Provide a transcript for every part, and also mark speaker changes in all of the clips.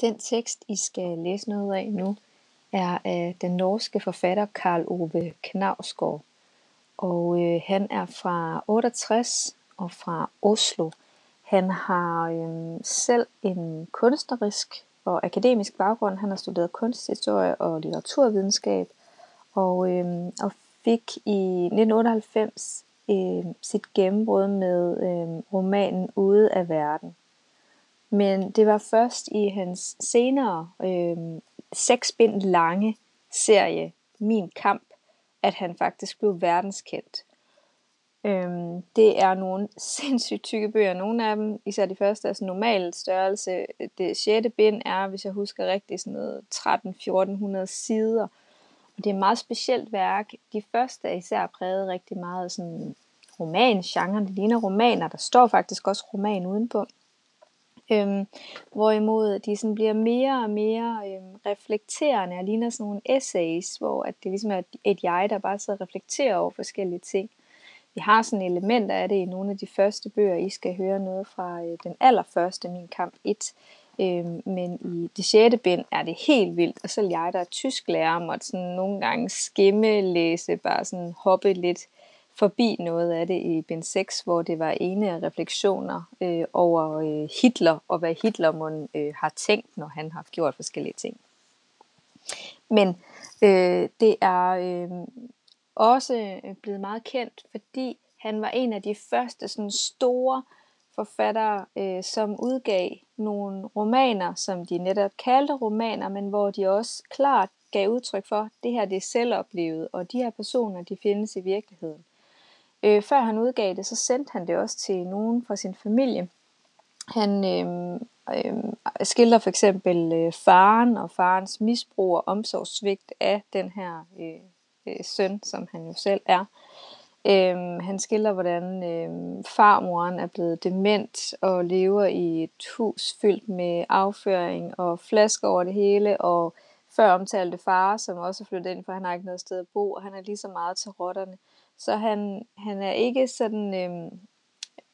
Speaker 1: Den tekst, I skal læse noget af nu, er af den norske forfatter Karl Ove Knausgård. Og øh, han er fra 68 og fra Oslo. Han har øh, selv en kunstnerisk og akademisk baggrund. Han har studeret kunsthistorie og litteraturvidenskab, og, øh, og fik i 1998 øh, sit gennembrud med øh, romanen Ude af verden. Men det var først i hans senere øh, seks bind lange serie Min Kamp, at han faktisk blev verdenskendt. Øhm, det er nogle sindssygt tykke bøger. Nogle af dem, især de første, er sådan normal størrelse. Det sjette bind er, hvis jeg husker rigtigt, sådan noget 13-1400 sider. Og det er et meget specielt værk. De første er især præget rigtig meget af sådan romangenre. Det ligner romaner. Der står faktisk også roman udenpå. Øhm, hvorimod de sådan bliver mere og mere øhm, reflekterende og ligner sådan nogle essays, hvor at det ligesom er et jeg, der bare sidder og reflekterer over forskellige ting. Vi har sådan elementer af det i nogle af de første bøger. I skal høre noget fra øh, den allerførste, Min Kamp 1. Øhm, men i det sjette bind er det helt vildt, og selv jeg, der er tysk lærer, måtte sådan nogle gange skimme, læse, bare sådan hoppe lidt forbi noget af det i bind 6, hvor det var ene af refleksioner øh, over øh, Hitler, og hvad Hitler må, øh, har tænkt, når han har gjort forskellige ting. Men øh, det er øh, også øh, blevet meget kendt, fordi han var en af de første sådan store forfattere, øh, som udgav nogle romaner, som de netop kaldte romaner, men hvor de også klart gav udtryk for, at det her det er selvoplevet, og de her personer, de findes i virkeligheden. Øh, før han udgav det, så sendte han det også til nogen fra sin familie. Han øh, øh, skildrer for eksempel øh, faren og farens misbrug og omsorgssvigt af den her øh, øh, søn, som han jo selv er. Øh, han skildrer, hvordan øh, farmoren er blevet dement og lever i et hus fyldt med afføring og flasker over det hele, og før omtalte far, som også er flyttet ind, for han har ikke noget sted at bo, og han er lige så meget til rotterne. Så han, han er ikke sådan øh,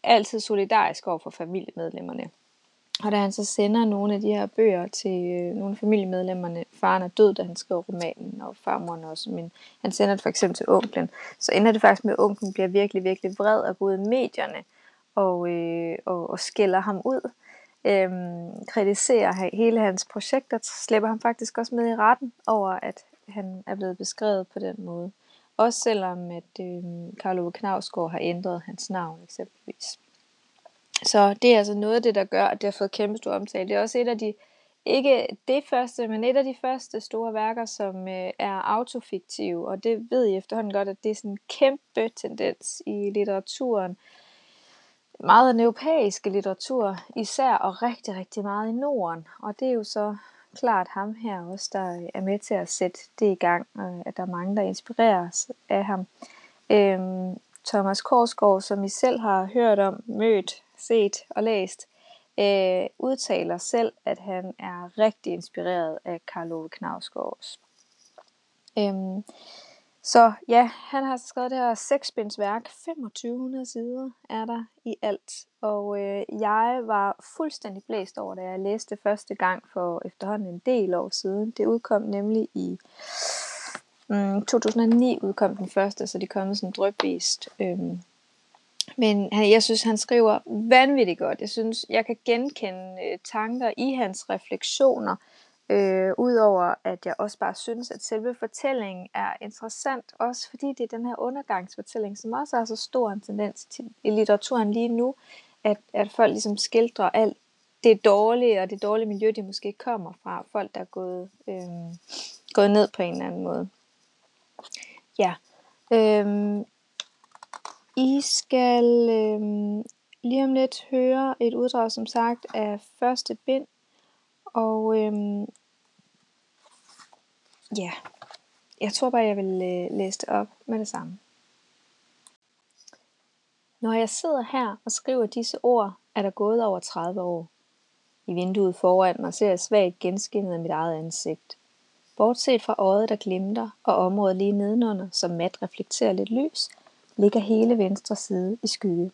Speaker 1: altid solidarisk over for familiemedlemmerne. Og da han så sender nogle af de her bøger til øh, nogle af familiemedlemmerne, faren er død, da han skrev romanen, og farmoren også, men han sender det for eksempel til onklen, så ender det faktisk med, at onklen bliver virkelig, virkelig vred og går ud i medierne og, øh, og, og skælder ham ud. Øhm, kritiserer hele hans projekter, slipper ham faktisk også med i retten over, at han er blevet beskrevet på den måde. Også selvom at øh, Karl Ove Knavsgaard har ændret hans navn eksempelvis. Så det er altså noget af det, der gør, at det har fået kæmpe stor omtale. Det er også et af de, ikke det første, men et af de første store værker, som øh, er autofiktive. Og det ved I efterhånden godt, at det er sådan en kæmpe tendens i litteraturen. Meget af den europæiske litteratur især, og rigtig, rigtig meget i Norden. Og det er jo så klart ham her også, der øh, er med til at sætte det i gang, og at der er mange, der inspireres af ham. Øhm, Thomas Korsgaard, som I selv har hørt om, mødt, set og læst, øh, udtaler selv, at han er rigtig inspireret af Karl Ove Knavsgaards. Øhm, så ja, han har altså skrevet det her seksbindsværk, 2500 sider er der i alt. Og øh, jeg var fuldstændig blæst over, da jeg læste det første gang for efterhånden en del år siden. Det udkom nemlig i mm, 2009 udkom den første, så det kom sådan drøbvist. Øhm, men han, jeg synes, han skriver vanvittigt godt. Jeg synes, jeg kan genkende øh, tanker i hans refleksioner. Øh, Udover at jeg også bare synes, at selve fortællingen er interessant, også fordi det er den her undergangsfortælling, som også har så stor en tendens til i litteraturen lige nu, at, at folk ligesom skildrer alt det dårlige og det dårlige miljø, de måske kommer fra. Folk, der er gået, øh, gået ned på en eller anden måde. Ja. Øh, I skal øh, lige om lidt høre et uddrag, som sagt, af første bind. Og øh, ja, jeg tror bare, jeg vil øh, læse det op med det samme. Når jeg sidder her og skriver disse ord, er der gået over 30 år. I vinduet foran mig ser jeg svagt genskinnet af mit eget ansigt. Bortset fra øjet, der glimter, og området lige nedenunder, som mat reflekterer lidt lys, ligger hele venstre side i skygge.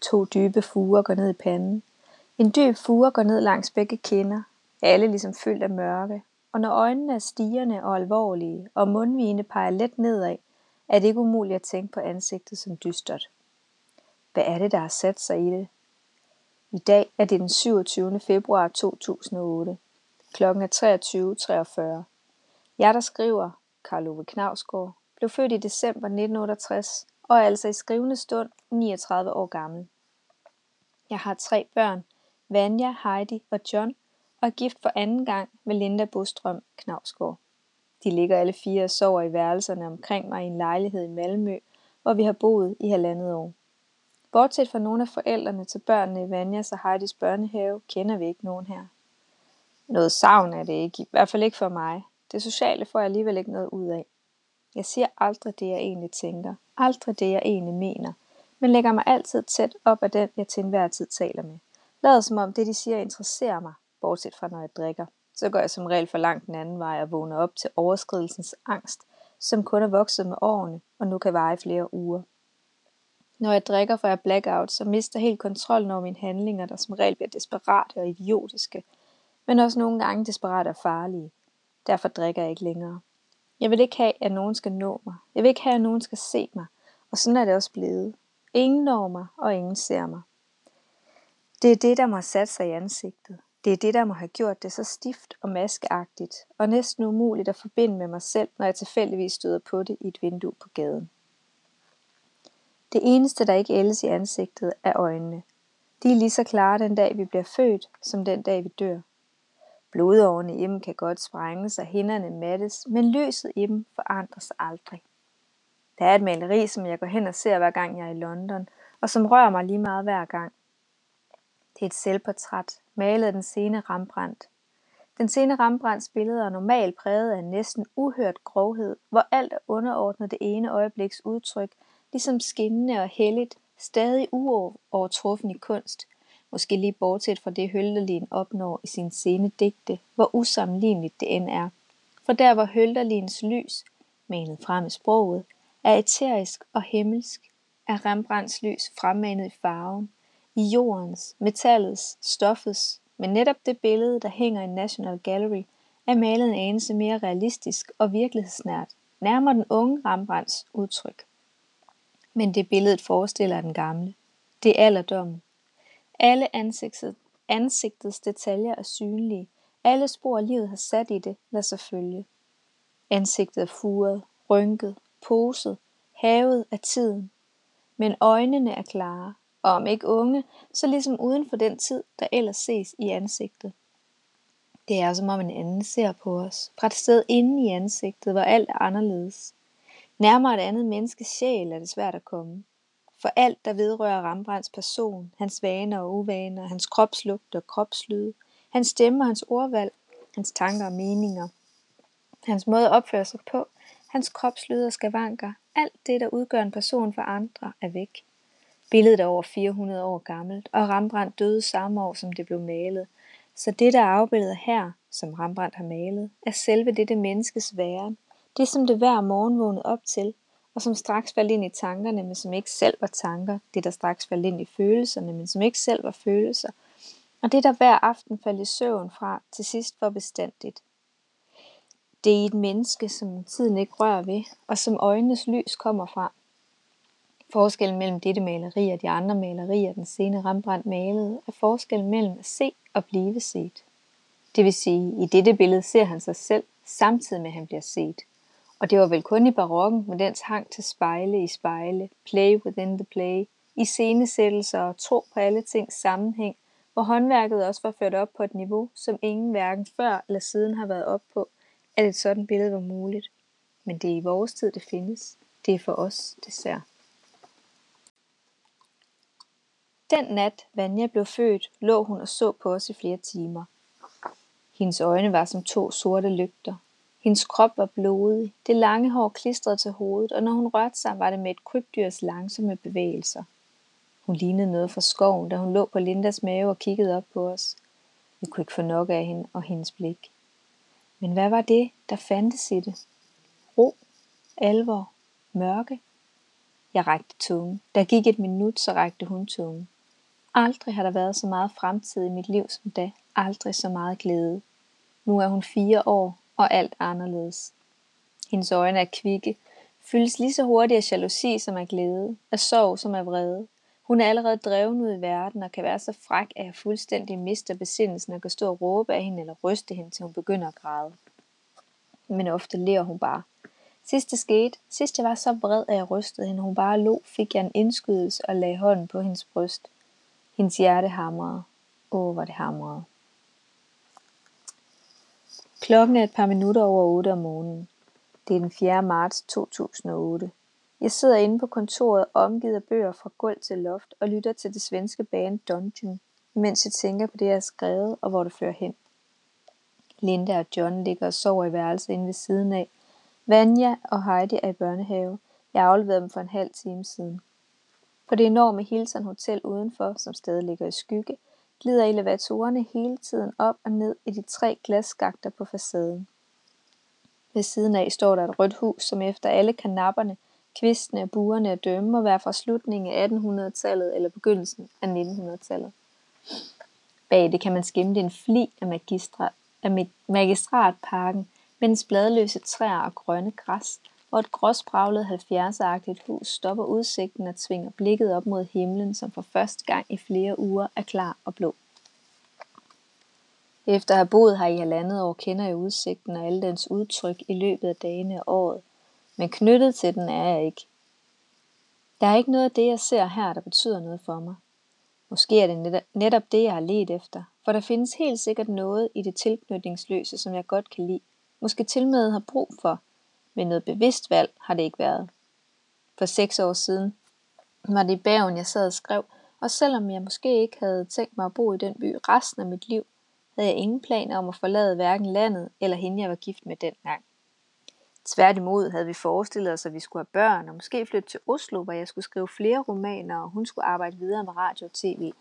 Speaker 1: To dybe fuger går ned i panden. En dyb fuger går ned langs begge kinder. Alle ligesom fyldt af mørke, og når øjnene er stigende og alvorlige, og mundvigene peger let nedad, er det ikke umuligt at tænke på ansigtet som dystert. Hvad er det, der har sat sig i det? I dag er det den 27. februar 2008. Klokken er 23.43. Jeg, der skriver, Karl Ove Knavsgaard, blev født i december 1968 og er altså i skrivende stund 39 år gammel. Jeg har tre børn, Vanja, Heidi og John, og er gift for anden gang med Linda Bostrøm Knavsgaard. De ligger alle fire og sover i værelserne omkring mig i en lejlighed i Malmø, hvor vi har boet i halvandet år. Bortset fra nogle af forældrene til børnene i Vanjas og Heidis børnehave, kender vi ikke nogen her. Noget savn er det ikke, i hvert fald ikke for mig. Det sociale får jeg alligevel ikke noget ud af. Jeg siger aldrig det, jeg egentlig tænker. Aldrig det, jeg egentlig mener. Men lægger mig altid tæt op af den, jeg til enhver tid taler med. Lad som om det, de siger, interesserer mig, bortset fra når jeg drikker. Så går jeg som regel for langt den anden vej og vågner op til overskridelsens angst, som kun er vokset med årene og nu kan vare i flere uger. Når jeg drikker, får jeg blackout, så mister helt kontrollen over mine handlinger, der som regel bliver desperate og idiotiske, men også nogle gange desperate og farlige. Derfor drikker jeg ikke længere. Jeg vil ikke have, at nogen skal nå mig. Jeg vil ikke have, at nogen skal se mig. Og sådan er det også blevet. Ingen når mig, og ingen ser mig. Det er det, der må sat sig i ansigtet. Det er det, der må have gjort det så stift og maskeagtigt, og næsten umuligt at forbinde med mig selv, når jeg tilfældigvis støder på det i et vindue på gaden. Det eneste, der ikke ældes i ansigtet, er øjnene. De er lige så klare den dag, vi bliver født, som den dag, vi dør. Blodårene i dem kan godt sprænges, og hinderne mattes, men lyset i dem forandres aldrig. Der er et maleri, som jeg går hen og ser hver gang jeg er i London, og som rører mig lige meget hver gang. Det er et selvportræt, malede den sene Rembrandt. Den sene Rembrandts billeder er normalt præget af en næsten uhørt grovhed, hvor alt er underordnet det ene øjebliks udtryk, ligesom skinnende og helligt, stadig uovertruffen i kunst, måske lige bortset fra det Hølderlin opnår i sin sene digte, hvor usammenligneligt det end er. For der hvor Hølderlins lys, manet frem i sproget, er eterisk og himmelsk, er Rembrandts lys fremmanet i farven, i jordens, metallets, stoffets, men netop det billede, der hænger i National Gallery, er malet en anelse mere realistisk og virkelighedsnært, nærmere den unge Rembrandts udtryk. Men det billedet forestiller den gamle. Det er alderdommen. Alle ansigtet, ansigtets detaljer er synlige. Alle spor livet har sat i det, lader sig følge. Ansigtet er furet, rynket, poset, havet af tiden. Men øjnene er klare, og om ikke unge, så ligesom uden for den tid, der ellers ses i ansigtet. Det er som om en anden ser på os, fra et sted inde i ansigtet, hvor alt er anderledes. Nærmere et andet menneskes sjæl er det svært at komme. For alt, der vedrører Rembrandts person, hans vaner og uvaner, hans kropslugt og kropslyde, hans stemme og hans ordvalg, hans tanker og meninger, hans måde at opføre sig på, hans kropslyde og skavanker, alt det, der udgør en person for andre, er væk. Billedet er over 400 år gammelt, og Rembrandt døde samme år, som det blev malet. Så det, der er afbildet her, som Rembrandt har malet, er selve dette menneskes væren. Det, som det hver morgen vågnede op til, og som straks faldt ind i tankerne, men som ikke selv var tanker. Det, der straks faldt ind i følelserne, men som ikke selv var følelser. Og det, der hver aften faldt i søvn fra, til sidst var bestandigt. Det er et menneske, som tiden ikke rører ved, og som øjnenes lys kommer fra. Forskellen mellem dette maleri og de andre malerier, den sene Rembrandt malede, er forskellen mellem at se og blive set. Det vil sige, i dette billede ser han sig selv, samtidig med at han bliver set. Og det var vel kun i barokken med dens hang til spejle i spejle, play within the play, i scenesættelser og tro på alle tings sammenhæng, hvor håndværket også var ført op på et niveau, som ingen hverken før eller siden har været op på, at et sådan billede var muligt. Men det er i vores tid, det findes. Det er for os, det ser. Den nat, Vanja blev født, lå hun og så på os i flere timer. Hendes øjne var som to sorte lygter. Hendes krop var blodig, det lange hår klistrede til hovedet, og når hun rørte sig, var det med et krybdyrs langsomme bevægelser. Hun lignede noget fra skoven, da hun lå på Lindas mave og kiggede op på os. Vi kunne ikke få nok af hende og hendes blik. Men hvad var det, der fandtes i det? Ro, alvor, mørke. Jeg rækte tungen. Der gik et minut, så rækte hun tungen. Aldrig har der været så meget fremtid i mit liv som da. Aldrig så meget glæde. Nu er hun fire år, og alt er anderledes. Hendes øjne er kvikke, fyldes lige så hurtigt af jalousi som af glæde, af sorg som af vrede. Hun er allerede dreven ud i verden og kan være så fræk, at jeg fuldstændig mister besindelsen og kan stå og råbe af hende eller ryste hende, til hun begynder at græde. Men ofte ler hun bare. Sidst det skete, sidst jeg var så vred, at jeg rystede hende, hun bare lå, fik jeg en indskydelse og lagde hånden på hendes bryst. Hendes hjerte hamrede. Åh, hvor det hamrede. Klokken er et par minutter over 8 om morgenen. Det er den 4. marts 2008. Jeg sidder inde på kontoret omgivet af bøger fra gulv til loft og lytter til det svenske band Dungeon, mens jeg tænker på det, jeg har skrevet og hvor det fører hen. Linda og John ligger og sover i værelset inde ved siden af. Vanja og Heidi er i børnehave. Jeg afleverede dem for en halv time siden. På det enorme Hilton Hotel udenfor, som stadig ligger i skygge, glider elevatorerne hele tiden op og ned i de tre glasskakter på facaden. Ved siden af står der et rødt hus, som efter alle kanapperne, kvistene og buerne at dømme må være fra slutningen af 1800-tallet eller begyndelsen af 1900-tallet. Bag det kan man skimte en fli af, magistra, af magistratparken med dens bladløse træer og grønne græs, og et gråspravlet 70'er-agtigt hus stopper udsigten og tvinger blikket op mod himlen, som for første gang i flere uger er klar og blå. Efter at have boet her i halvandet år, kender jeg udsigten og alle dens udtryk i løbet af dagene og året. Men knyttet til den er jeg ikke. Der er ikke noget af det, jeg ser her, der betyder noget for mig. Måske er det netop det, jeg har let efter, for der findes helt sikkert noget i det tilknytningsløse, som jeg godt kan lide. Måske til med har brug for, men noget bevidst valg har det ikke været. For seks år siden var det i bagen, jeg sad og skrev, og selvom jeg måske ikke havde tænkt mig at bo i den by resten af mit liv, havde jeg ingen planer om at forlade hverken landet eller hende, jeg var gift med dengang. Tværtimod havde vi forestillet os, at vi skulle have børn og måske flytte til Oslo, hvor jeg skulle skrive flere romaner, og hun skulle arbejde videre med radio og tv.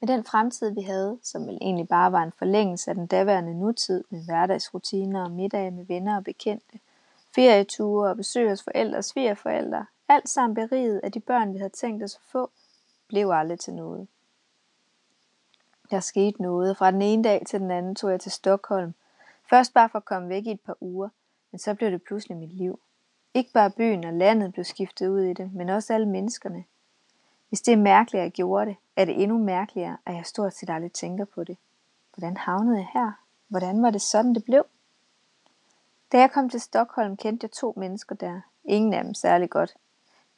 Speaker 1: Med den fremtid, vi havde, som vel egentlig bare var en forlængelse af den daværende nutid med hverdagsrutiner og middage med venner og bekendte, ferieture og besøg hos forældre og svigerforældre, alt sammen beriget af de børn, vi havde tænkt os at få, blev aldrig til noget. Der skete noget, og fra den ene dag til den anden tog jeg til Stockholm. Først bare for at komme væk i et par uger, men så blev det pludselig mit liv. Ikke bare byen og landet blev skiftet ud i det, men også alle menneskerne. Hvis det er mærkeligt, at jeg gjorde det, er det endnu mærkeligere, at jeg stort set aldrig tænker på det. Hvordan havnede jeg her? Hvordan var det sådan, det blev? Da jeg kom til Stockholm, kendte jeg to mennesker der. Ingen af dem særlig godt.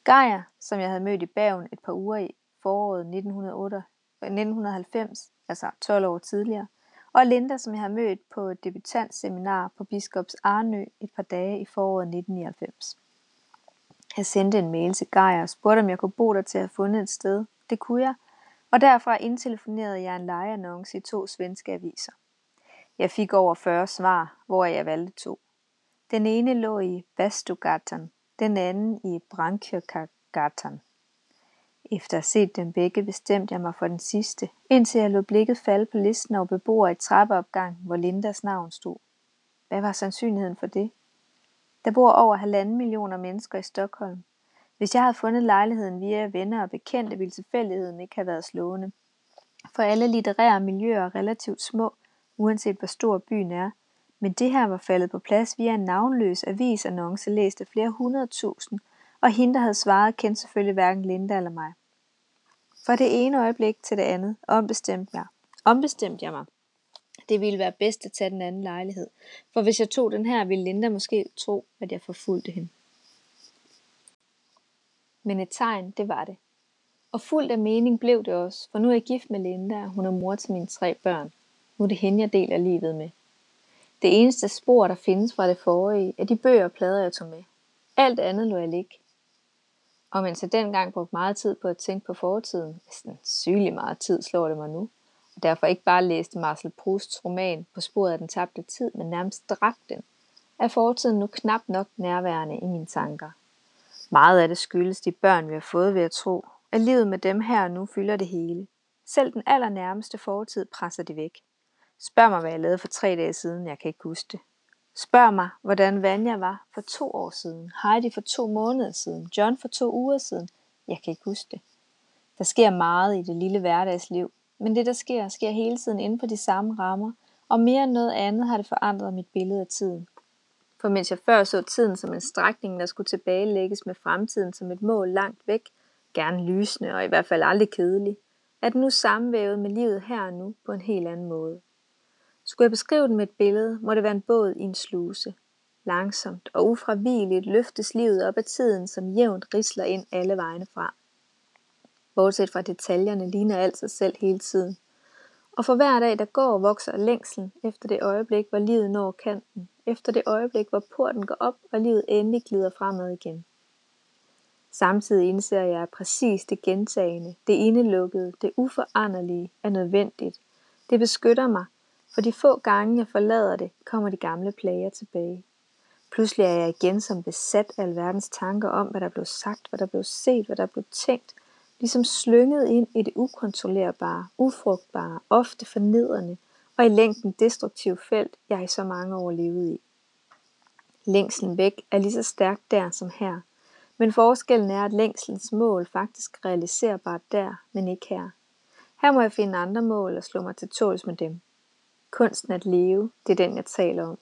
Speaker 1: Geir, som jeg havde mødt i Bergen et par uger i foråret 1990, altså 12 år tidligere, og Linda, som jeg havde mødt på et debutantseminar på Biskops Arnø et par dage i foråret 1999. Jeg sendte en mail til Geir og spurgte, om jeg kunne bo der til at have fundet et sted. Det kunne jeg, og derfra indtelefonerede jeg en lejeannonce i to svenske aviser. Jeg fik over 40 svar, hvor jeg valgte to. Den ene lå i Bastugatan, den anden i Brankjørkagatan. Efter at have set dem begge, bestemte jeg mig for den sidste, indtil jeg lod blikket falde på listen over beboere i trappeopgang, hvor Lindas navn stod. Hvad var sandsynligheden for det? Der bor over halvanden millioner mennesker i Stockholm. Hvis jeg havde fundet lejligheden via venner og bekendte, ville tilfældigheden ikke have været slående. For alle litterære miljøer er relativt små, uanset hvor stor byen er. Men det her var faldet på plads via en navnløs avisannonce læst af flere hundredtusind, og hende, der havde svaret, kendte selvfølgelig hverken Linda eller mig. Fra det ene øjeblik til det andet ombestemte jeg. Ombestemte jeg mig. Det ville være bedst at tage den anden lejlighed, for hvis jeg tog den her, ville Linda måske tro, at jeg forfulgte hende. Men et tegn, det var det. Og fuldt af mening blev det også, for nu er jeg gift med Linda, og hun er mor til mine tre børn. Nu er det hende, jeg deler livet med. Det eneste spor, der findes fra det forrige, er de bøger og plader, jeg tog med. Alt andet lå jeg ligge. Og mens jeg dengang brugte meget tid på at tænke på fortiden, næsten sygelig meget tid slår det mig nu, derfor ikke bare læste Marcel Prousts roman på sporet af den tabte tid, men nærmest drak den, er fortiden nu knap nok nærværende i mine tanker. Meget af det skyldes de børn, vi har fået ved at tro, at livet med dem her nu fylder det hele. Selv den allernærmeste fortid presser de væk. Spørg mig, hvad jeg lavede for tre dage siden, jeg kan ikke huske det. Spørg mig, hvordan Vanja var for to år siden, Heidi for to måneder siden, John for to uger siden. Jeg kan ikke huske det. Der sker meget i det lille hverdagsliv, men det der sker, sker hele tiden inden for de samme rammer, og mere end noget andet har det forandret mit billede af tiden. For mens jeg før så tiden som en strækning, der skulle tilbagelægges med fremtiden som et mål langt væk, gerne lysende og i hvert fald aldrig kedelig, er den nu sammenvævet med livet her og nu på en helt anden måde. Skulle jeg beskrive den med et billede, må det være en båd i en sluse. Langsomt og ufravigeligt løftes livet op af tiden, som jævnt risler ind alle vegne fra. Bortset fra detaljerne ligner alt sig selv hele tiden. Og for hver dag, der går, vokser længslen efter det øjeblik, hvor livet når kanten. Efter det øjeblik, hvor porten går op, og livet endelig glider fremad igen. Samtidig indser jeg, at præcis det gentagende, det indelukkede, det uforanderlige er nødvendigt. Det beskytter mig, for de få gange jeg forlader det, kommer de gamle plager tilbage. Pludselig er jeg igen som besat af alverdens tanker om, hvad der blev sagt, hvad der blev set, hvad der blev tænkt, ligesom slynget ind i det ukontrollerbare, ufrugtbare, ofte fornedrende og i længden destruktive felt, jeg i så mange år levede i. Længslen væk er lige så stærk der som her, men forskellen er, at længslens mål faktisk realiserbart der, men ikke her. Her må jeg finde andre mål og slå mig til tåls med dem. Kunsten at leve, det er den, jeg taler om.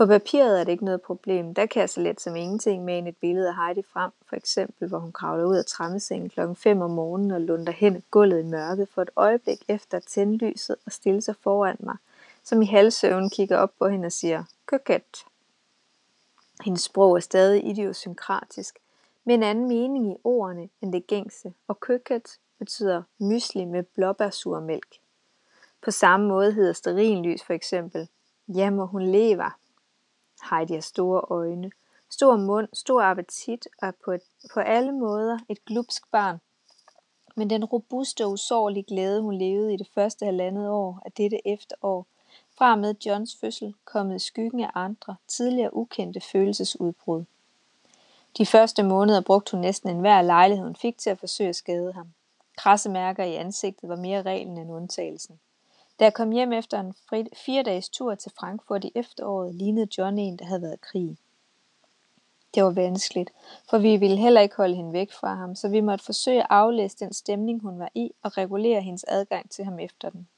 Speaker 1: På papiret er det ikke noget problem. Der kan jeg så let som ingenting med et billede af Heidi frem, for eksempel hvor hun kravler ud af trammesengen klokken 5 om morgenen og lunder hen i gulvet i mørket for et øjeblik efter at tænde lyset og stille sig foran mig, som i halvsøvn kigger op på hende og siger, køkket. Hendes sprog er stadig idiosynkratisk, med en anden mening i ordene end det gængse, og køkket betyder mysli med blåbærsurmælk. På samme måde hedder sterinlys for eksempel, ja må hun lever. Heidi har store øjne, stor mund, stor appetit og er på, et, på alle måder et glupsk barn. Men den robuste og usårlige glæde, hun levede i det første halvandet år af dette efterår, fra med Johns fødsel, kommet i skyggen af andre, tidligere ukendte følelsesudbrud. De første måneder brugte hun næsten enhver lejlighed, hun fik til at forsøge at skade ham. Krassemærker i ansigtet var mere reglen end undtagelsen. Da jeg kom hjem efter en fire dages tur til Frankfurt i efteråret, lignede John en, der havde været i krig. Det var vanskeligt, for vi ville heller ikke holde hende væk fra ham, så vi måtte forsøge at aflæse den stemning, hun var i, og regulere hendes adgang til ham efter den.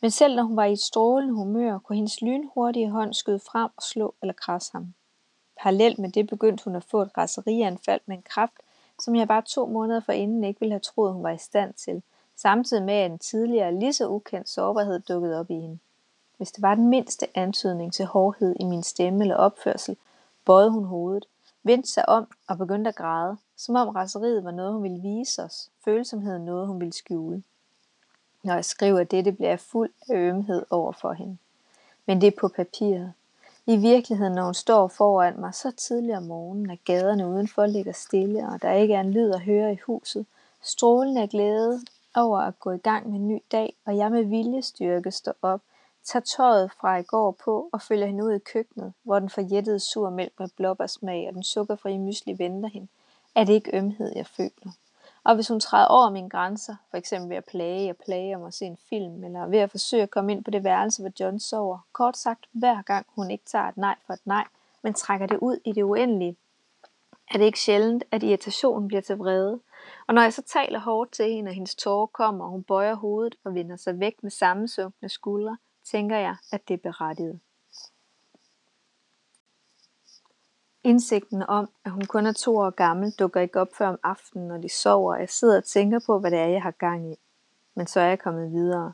Speaker 1: Men selv når hun var i et strålende humør, kunne hendes lynhurtige hånd skyde frem og slå eller krasse ham. Parallelt med det begyndte hun at få et raserianfald med en kraft, som jeg bare to måneder forinden ikke ville have troet, hun var i stand til, samtidig med at en tidligere lige så ukendt sårbarhed dukkede op i hende. Hvis det var den mindste antydning til hårdhed i min stemme eller opførsel, bøjede hun hovedet, vendte sig om og begyndte at græde, som om raseriet var noget, hun ville vise os, følsomheden noget, hun ville skjule. Når jeg skriver dette, bliver jeg fuld af ømhed over for hende. Men det er på papiret. I virkeligheden, når hun står foran mig så tidligt om morgenen, at gaderne udenfor ligger stille, og der ikke er en lyd at høre i huset, strålende af glæde over at gå i gang med en ny dag, og jeg med viljestyrke står op, tager tøjet fra i går på og følger hende ud i køkkenet, hvor den forjættede sur mælk med blåbærsmag og den sukkerfrie mysli venter hende, er det ikke ømhed, jeg føler. Og hvis hun træder over mine grænser, for eksempel ved at plage og plage om at se en film, eller ved at forsøge at komme ind på det værelse, hvor John sover, kort sagt hver gang hun ikke tager et nej for et nej, men trækker det ud i det uendelige, er det ikke sjældent, at irritationen bliver til vrede. Og når jeg så taler hårdt til hende, og hendes tårer kommer, og hun bøjer hovedet og vender sig væk med sammensunkne skuldre, tænker jeg, at det er berettiget. Indsigten om, at hun kun er to år gammel, dukker ikke op før om aftenen, når de sover, og jeg sidder og tænker på, hvad det er, jeg har gang i. Men så er jeg kommet videre.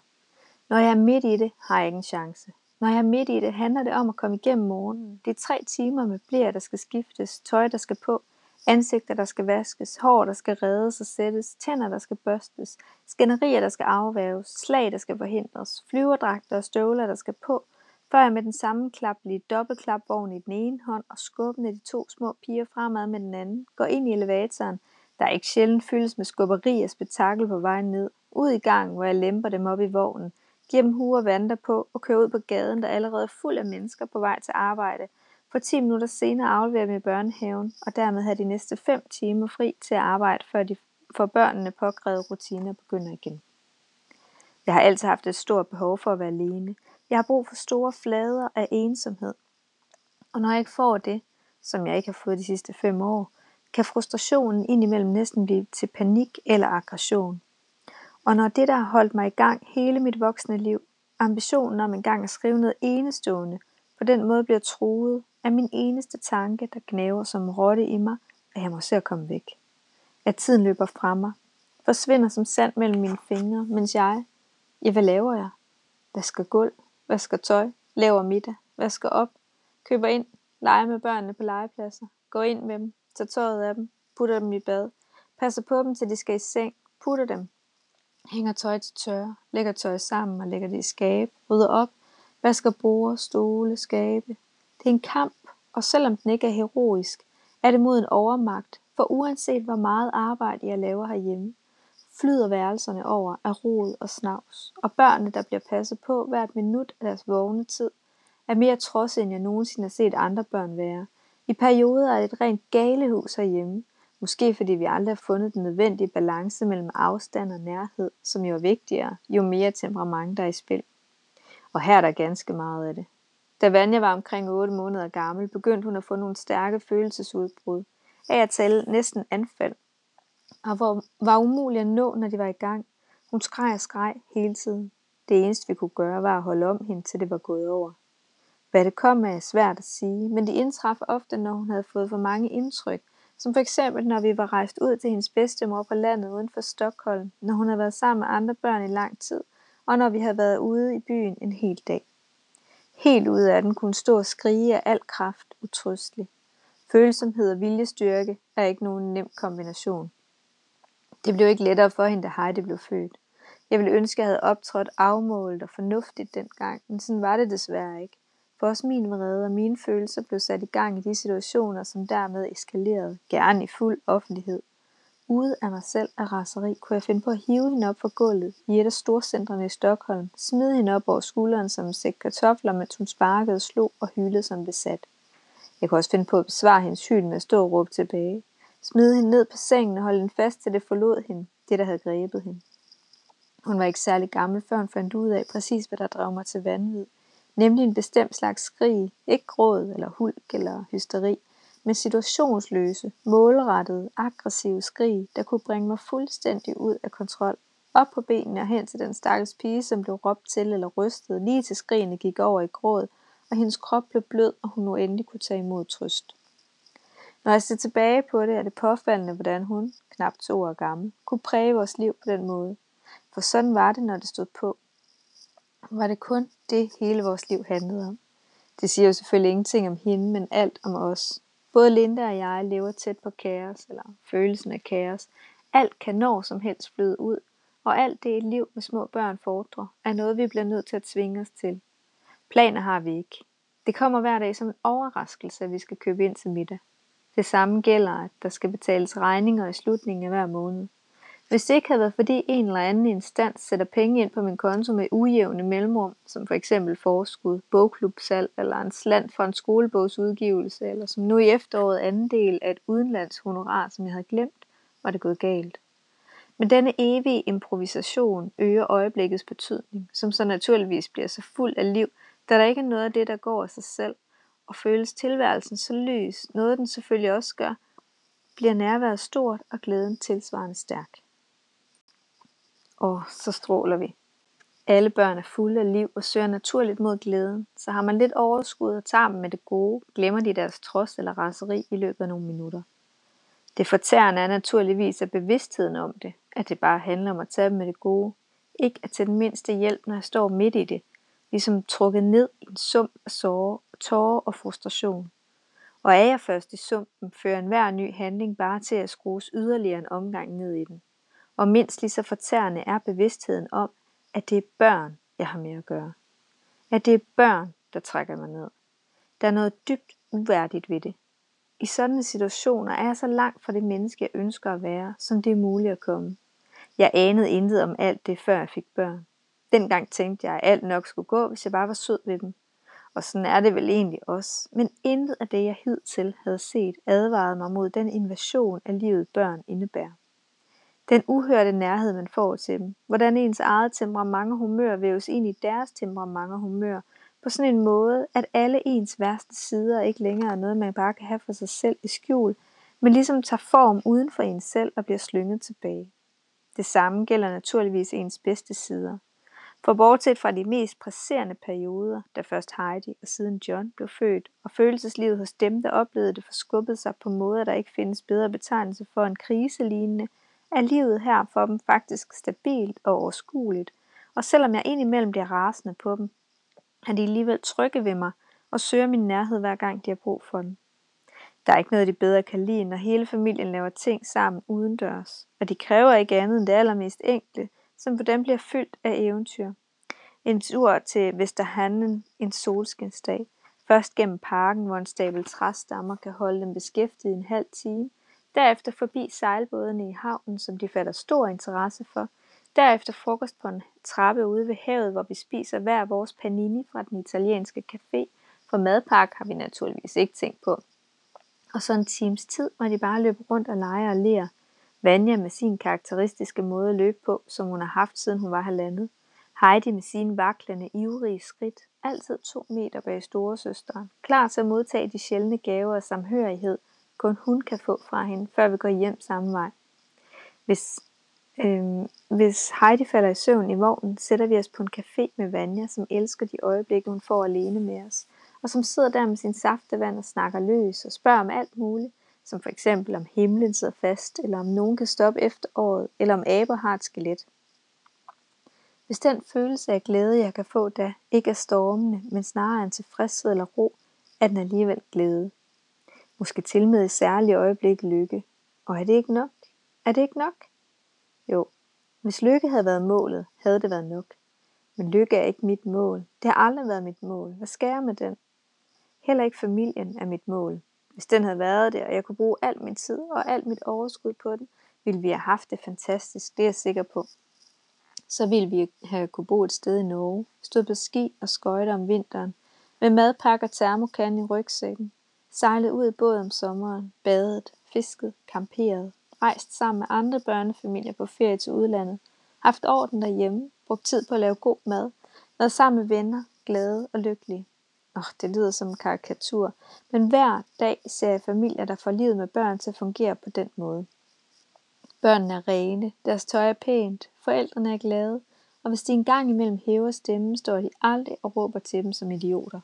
Speaker 1: Når jeg er midt i det, har jeg ikke en chance. Når jeg er midt i det, handler det om at komme igennem morgenen. Det er tre timer med blære, der skal skiftes, tøj, der skal på, ansigter, der skal vaskes, hår, der skal reddes og sættes, tænder, der skal børstes, skænderier, der skal afvæves, slag, der skal forhindres, flyverdragter og støvler, der skal på, før jeg med den samme klaplige dobbeltklapvogn i den ene hånd og skubbende de to små piger fremad med den anden, går ind i elevatoren, der ikke sjældent fyldes med skubberi og spektakel på vej ned, ud i gang, hvor jeg lemper dem op i vognen, giver dem huer og vandter på og kører ud på gaden, der allerede er fuld af mennesker på vej til arbejde, for 10 minutter senere afleverer dem i børnehaven, og dermed har de næste 5 timer fri til at arbejde, før de får børnene påkrævet rutiner begynder igen. Jeg har altid haft et stort behov for at være alene. Jeg har brug for store flader af ensomhed. Og når jeg ikke får det, som jeg ikke har fået de sidste 5 år, kan frustrationen indimellem næsten blive til panik eller aggression. Og når det, der har holdt mig i gang hele mit voksne liv, Ambitionen om engang at skrive noget enestående, på den måde bliver truet, af min eneste tanke, der gnaver som rotte i mig, at jeg må se at komme væk. At tiden løber fra mig, forsvinder som sand mellem mine fingre, mens jeg, ja hvad laver jeg? Vasker gulv, vasker tøj, laver middag, vasker op, køber ind, leger med børnene på legepladser, går ind med dem, tager tøjet af dem, putter dem i bad, passer på dem til de skal i seng, putter dem, hænger tøj til tørre, lægger tøj sammen og lægger det i skab, rydder op, vasker bord, stole, skabe. Det er en kamp, og selvom den ikke er heroisk, er det mod en overmagt, for uanset hvor meget arbejde jeg laver herhjemme, flyder værelserne over af rod og snavs, og børnene, der bliver passet på hvert minut af deres vågne tid, er mere trods end jeg nogensinde har set andre børn være. I perioder er det et rent galehus herhjemme, måske fordi vi aldrig har fundet den nødvendige balance mellem afstand og nærhed, som jo er vigtigere, jo mere temperament der er i spil. Og her er der ganske meget af det. Da Vanja var omkring 8 måneder gammel, begyndte hun at få nogle stærke følelsesudbrud, af at tale næsten anfald, og hvor var umuligt at nå, når de var i gang. Hun skreg og skreg hele tiden. Det eneste vi kunne gøre var at holde om hende, til det var gået over. Hvad det kom af er svært at sige, men det indtraf ofte, når hun havde fået for mange indtryk, som for eksempel når vi var rejst ud til hendes bedstemor på landet uden for Stockholm, når hun havde været sammen med andre børn i lang tid, og når vi havde været ude i byen en hel dag. Helt ude af den kunne stå og skrige af al kraft utrystelig. Følsomhed og viljestyrke er ikke nogen nem kombination. Det blev ikke lettere for hende, da Heidi blev født. Jeg ville ønske, at jeg havde optrådt afmålet og fornuftigt dengang, men sådan var det desværre ikke. For også min vrede og mine følelser blev sat i gang i de situationer, som dermed eskalerede, gerne i fuld offentlighed. Ude af mig selv af raseri kunne jeg finde på at hive hende op fra gulvet i et af storcentrene i Stockholm, smide hende op over skulderen som en sæk kartofler, mens hun sparkede, slog og hylede som besat. Jeg kunne også finde på at besvare hendes hyl med at stå og råbe tilbage. Smide hende ned på sengen og holde hende fast, til det forlod hende, det der havde grebet hende. Hun var ikke særlig gammel, før hun fandt ud af præcis, hvad der drev mig til vanvid. Nemlig en bestemt slags skrig, ikke gråd eller hulk eller hysteri, med situationsløse, målrettede, aggressive skrig, der kunne bringe mig fuldstændig ud af kontrol. Op på benene og hen til den stakkels pige, som blev råbt til eller rystet, lige til skrigene gik over i gråd, og hendes krop blev blød, og hun nu endelig kunne tage imod trøst. Når jeg ser tilbage på det, er det påfaldende, hvordan hun, knap to år gammel, kunne præge vores liv på den måde. For sådan var det, når det stod på. Var det kun det, hele vores liv handlede om. Det siger jo selvfølgelig ingenting om hende, men alt om os. Både Linda og jeg lever tæt på kaos, eller følelsen af kaos. Alt kan når som helst flyde ud, og alt det et liv med små børn fordrer, er noget, vi bliver nødt til at tvinge os til. Planer har vi ikke. Det kommer hver dag som en overraskelse, at vi skal købe ind til middag. Det samme gælder, at der skal betales regninger i slutningen af hver måned. Hvis det ikke havde været fordi en eller anden instans sætter penge ind på min konto med ujævne mellemrum, som for eksempel forskud, bogklubsalg eller en slant for en skolebogsudgivelse, eller som nu i efteråret anden del af et udenlands honorar, som jeg havde glemt, var det gået galt. Men denne evige improvisation øger øjeblikkets betydning, som så naturligvis bliver så fuld af liv, da der ikke er noget af det, der går af sig selv, og føles tilværelsen så lys, noget den selvfølgelig også gør, bliver nærværet stort og glæden tilsvarende stærk. Og så stråler vi. Alle børn er fulde af liv og søger naturligt mod glæden, så har man lidt overskud og tager dem med det gode, glemmer de deres trods eller raseri i løbet af nogle minutter. Det fortærende er naturligvis af bevidstheden om det, at det bare handler om at tage dem med det gode, ikke at tage den mindste hjælp, når jeg står midt i det, ligesom trukket ned i en sum af sorge, tårer og frustration. Og er jeg først i sumpen, fører enhver ny handling bare til at skrues yderligere en omgang ned i den. Og mindst lige så fortærende er bevidstheden om, at det er børn, jeg har med at gøre. At det er børn, der trækker mig ned. Der er noget dybt uværdigt ved det. I sådanne situationer er jeg så langt fra det menneske, jeg ønsker at være, som det er muligt at komme. Jeg anede intet om alt det, før jeg fik børn. Dengang tænkte jeg, at alt nok skulle gå, hvis jeg bare var sød ved dem. Og sådan er det vel egentlig også. Men intet af det, jeg hidtil havde set, advarede mig mod den invasion af livet børn indebærer. Den uhørte nærhed, man får til dem. Hvordan ens eget temperament og humør væves ind i deres temperament og humør. På sådan en måde, at alle ens værste sider ikke længere er noget, man bare kan have for sig selv i skjul, men ligesom tager form uden for en selv og bliver slynget tilbage. Det samme gælder naturligvis ens bedste sider. For bortset fra de mest presserende perioder, da først Heidi og siden John blev født, og følelseslivet hos dem, der oplevede det, forskubbede sig på måder, der ikke findes bedre betegnelse for en kriselignende, er livet her for dem faktisk stabilt og overskueligt, og selvom jeg indimellem bliver rasende på dem, er de alligevel trygge ved mig og søger min nærhed hver gang de har brug for den. Der er ikke noget, de bedre kan lide, når hele familien laver ting sammen udendørs, og de kræver ikke andet end det allermest enkle, som for dem bliver fyldt af eventyr. En tur til Vesterhanden en solskinsdag, først gennem parken, hvor en stabel træstammer kan holde dem beskæftiget en halv time, derefter forbi sejlbådene i havnen, som de fatter stor interesse for, derefter frokost på en trappe ude ved havet, hvor vi spiser hver vores panini fra den italienske café, for madpakke har vi naturligvis ikke tænkt på. Og så en times tid, hvor de bare løber rundt og leger og ler. Vanja med sin karakteristiske måde at løbe på, som hun har haft siden hun var halvandet. Heidi med sine vaklende, ivrige skridt, altid to meter bag storesøsteren, klar til at modtage de sjældne gaver og samhørighed, kun hun kan få fra hende, før vi går hjem samme vej. Hvis, øh, hvis Heidi falder i søvn i vognen, sætter vi os på en café med Vanja, som elsker de øjeblikke, hun får alene med os, og som sidder der med sin saftevand og snakker løs og spørger om alt muligt, som for eksempel om himlen sidder fast, eller om nogen kan stoppe efteråret, eller om aber har et skelet. Hvis den følelse af glæde, jeg kan få da, ikke er stormende, men snarere en tilfredshed eller ro, er den alligevel glæde. Måske til med i særlige øjeblik lykke. Og er det ikke nok? Er det ikke nok? Jo, hvis lykke havde været målet, havde det været nok. Men lykke er ikke mit mål. Det har aldrig været mit mål. Hvad skal jeg med den? Heller ikke familien er mit mål. Hvis den havde været det, og jeg kunne bruge al min tid og alt mit overskud på den, ville vi have haft det fantastisk, det er jeg sikker på. Så ville vi have kunne bo et sted i Norge, stå på ski og skøjte om vinteren, med madpakker og termokan i rygsækken, sejlet ud i båd om sommeren, badet, fisket, kamperet, rejst sammen med andre børnefamilier på ferie til udlandet, haft orden derhjemme, brugt tid på at lave god mad, været sammen med venner, glade og lykkelige. Åh, oh, det lyder som en karikatur, men hver dag ser jeg familier, der får livet med børn til at fungere på den måde. Børnene er rene, deres tøj er pænt, forældrene er glade, og hvis de engang imellem hæver stemmen, står de aldrig og råber til dem som idioter.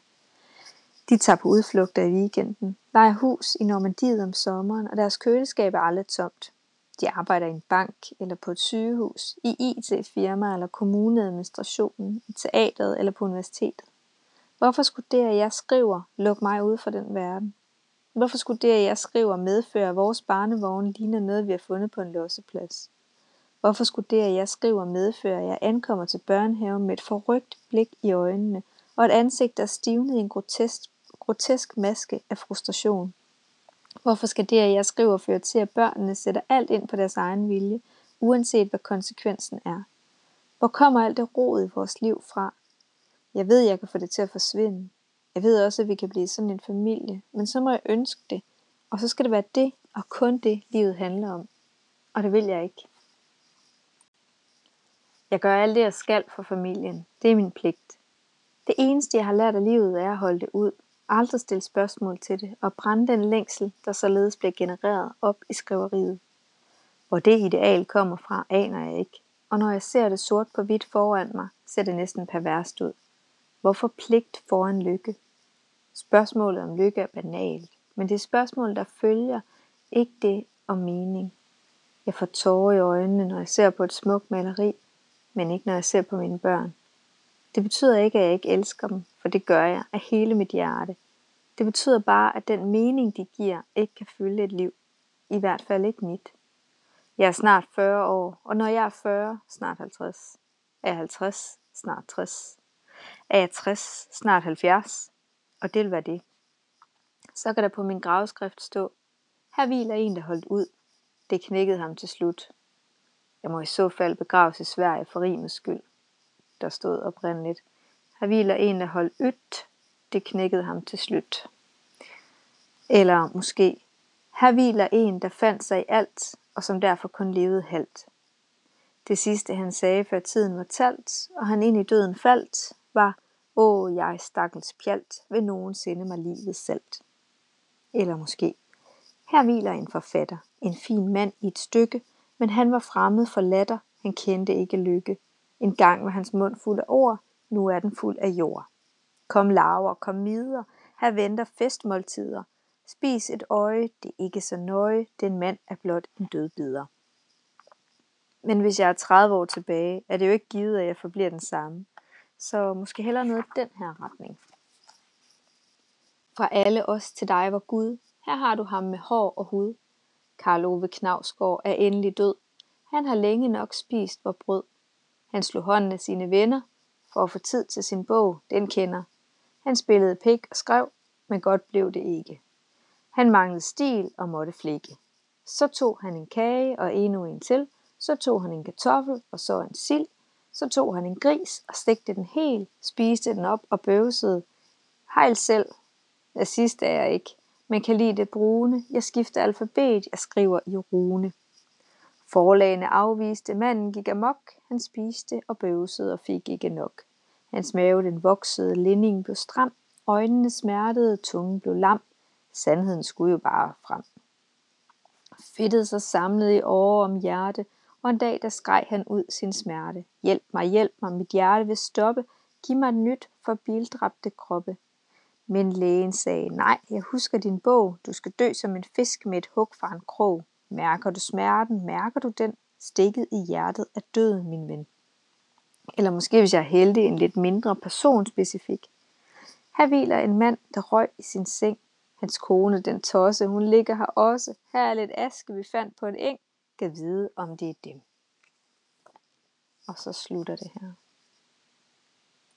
Speaker 1: De tager på udflugter i weekenden, leger hus i Normandiet om sommeren, og deres køleskab er aldrig tomt. De arbejder i en bank eller på et sygehus, i IT-firma eller kommuneadministrationen, i teateret eller på universitetet. Hvorfor skulle det, at jeg skriver, lukke mig ud fra den verden? Hvorfor skulle det, at jeg skriver, medføre, at vores barnevogn ligner noget, vi har fundet på en losseplads? Hvorfor skulle det, at jeg skriver, medføre, at jeg ankommer til børnehaven med et forrygt blik i øjnene, og et ansigt, der stivnet i en grotesk, grotesk maske af frustration? Hvorfor skal det, at jeg skriver, føre til, at børnene sætter alt ind på deres egen vilje, uanset hvad konsekvensen er? Hvor kommer alt det rod i vores liv fra? Jeg ved, jeg kan få det til at forsvinde. Jeg ved også, at vi kan blive sådan en familie, men så må jeg ønske det, og så skal det være det, og kun det, livet handler om. Og det vil jeg ikke. Jeg gør alt det, jeg skal for familien. Det er min pligt. Det eneste, jeg har lært af livet, er at holde det ud. Aldrig stille spørgsmål til det, og brænde den længsel, der således bliver genereret op i skriveriet. Hvor det ideal kommer fra, aner jeg ikke. Og når jeg ser det sort på hvidt foran mig, ser det næsten perverst ud. Hvorfor pligt foran lykke? Spørgsmålet om lykke er banalt, men det er spørgsmål, der følger, ikke det om mening. Jeg får tårer i øjnene, når jeg ser på et smukt maleri, men ikke når jeg ser på mine børn. Det betyder ikke, at jeg ikke elsker dem, for det gør jeg af hele mit hjerte. Det betyder bare, at den mening, de giver, ikke kan fylde et liv. I hvert fald ikke mit. Jeg er snart 40 år, og når jeg er 40, snart 50. Er jeg 50, snart 60. Er jeg 60, snart 70, og det vil være det. Så kan der på min gravskrift stå, her hviler en, der holdt ud. Det knækkede ham til slut. Jeg må i så fald begraves i Sverige for rimets skyld. Der stod oprindeligt. Her hviler en, der holdt ydt. Det knækkede ham til slut. Eller måske, her hviler en, der fandt sig i alt, og som derfor kun levede halvt. Det sidste han sagde, før tiden var talt, og han ind i døden faldt, var, åh, jeg stakkels pjalt, vil nogensinde mig livet salt. Eller måske, her hviler en forfatter, en fin mand i et stykke, men han var fremmed for latter, han kendte ikke lykke. En gang var hans mund fuld af ord, nu er den fuld af jord. Kom larver, kom midder, her venter festmåltider. Spis et øje, det er ikke så nøje, den mand er blot en dødbider. Men hvis jeg er 30 år tilbage, er det jo ikke givet, at jeg forbliver den samme. Så måske heller noget i den her retning. Fra alle os til dig var Gud, her har du ham med hår og hud. Karl Ove Knavsgaard er endelig død. Han har længe nok spist vor brød. Han slog hånden af sine venner, for at få tid til sin bog, den kender. Han spillede pik og skrev, men godt blev det ikke. Han manglede stil og måtte flække. Så tog han en kage og endnu en til, så tog han en kartoffel og så en sild, så tog han en gris og stegte den helt, spiste den op og bøvsede. Hejl selv. Det sidste er jeg ikke, men kan lide det brune. Jeg skifter alfabet, jeg skriver i rune. Forlagene afviste, manden gik amok, han spiste og bøvsede og fik ikke nok. Hans mave den voksede, linningen blev stram, øjnene smertede, tungen blev lam. Sandheden skulle jo bare frem. Fedtet sig samlet i åre om hjerte, og en dag der skreg han ud sin smerte. Hjælp mig, hjælp mig, mit hjerte vil stoppe, giv mig nyt for bildræbte kroppe. Men lægen sagde, nej, jeg husker din bog, du skal dø som en fisk med et hug fra en krog. Mærker du smerten, mærker du den? Stikket i hjertet er død, min ven. Eller måske hvis jeg er heldig, en lidt mindre personspecifik. Her hviler en mand, der røg i sin seng. Hans kone, den tosse, hun ligger her også. Her er lidt aske, vi fandt på en eng. Kan vide, om det er dem. Og så slutter det her.